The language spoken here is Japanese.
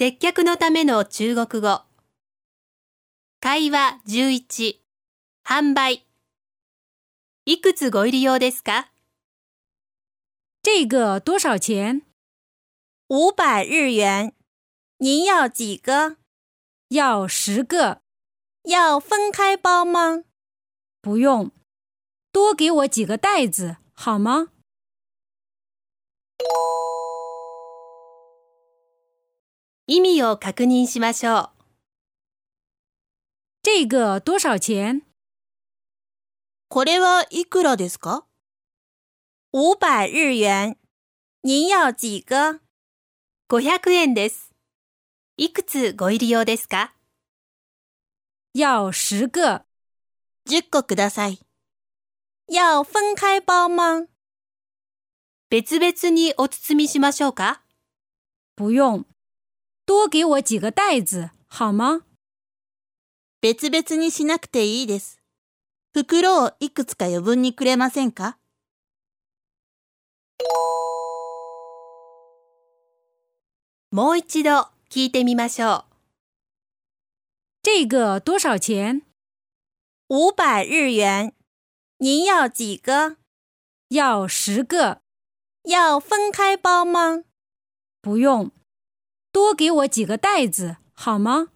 接客のための中国語。会話11、販売。いくつご入り用ですか？这个多少钱？五百日元。您要几个？要十个。要分开包吗？不用，多给我几个袋子好吗？意味を確認しましょう。这个多少钱？これはいくらですか？五百日元。您要几个？500円です。いくつご入り用ですか？要十个。?10 個ください。要分開包吗？別々にお包みしましょうか不用，多给我几个袋子好吗？別々にしなくていいです。袋をいくつか余分にくれませんか？もう一度聞いてみましょう。这个多少钱？五百日元。您要几个？要十个。要分开包吗？不用，多给我几个袋子好吗？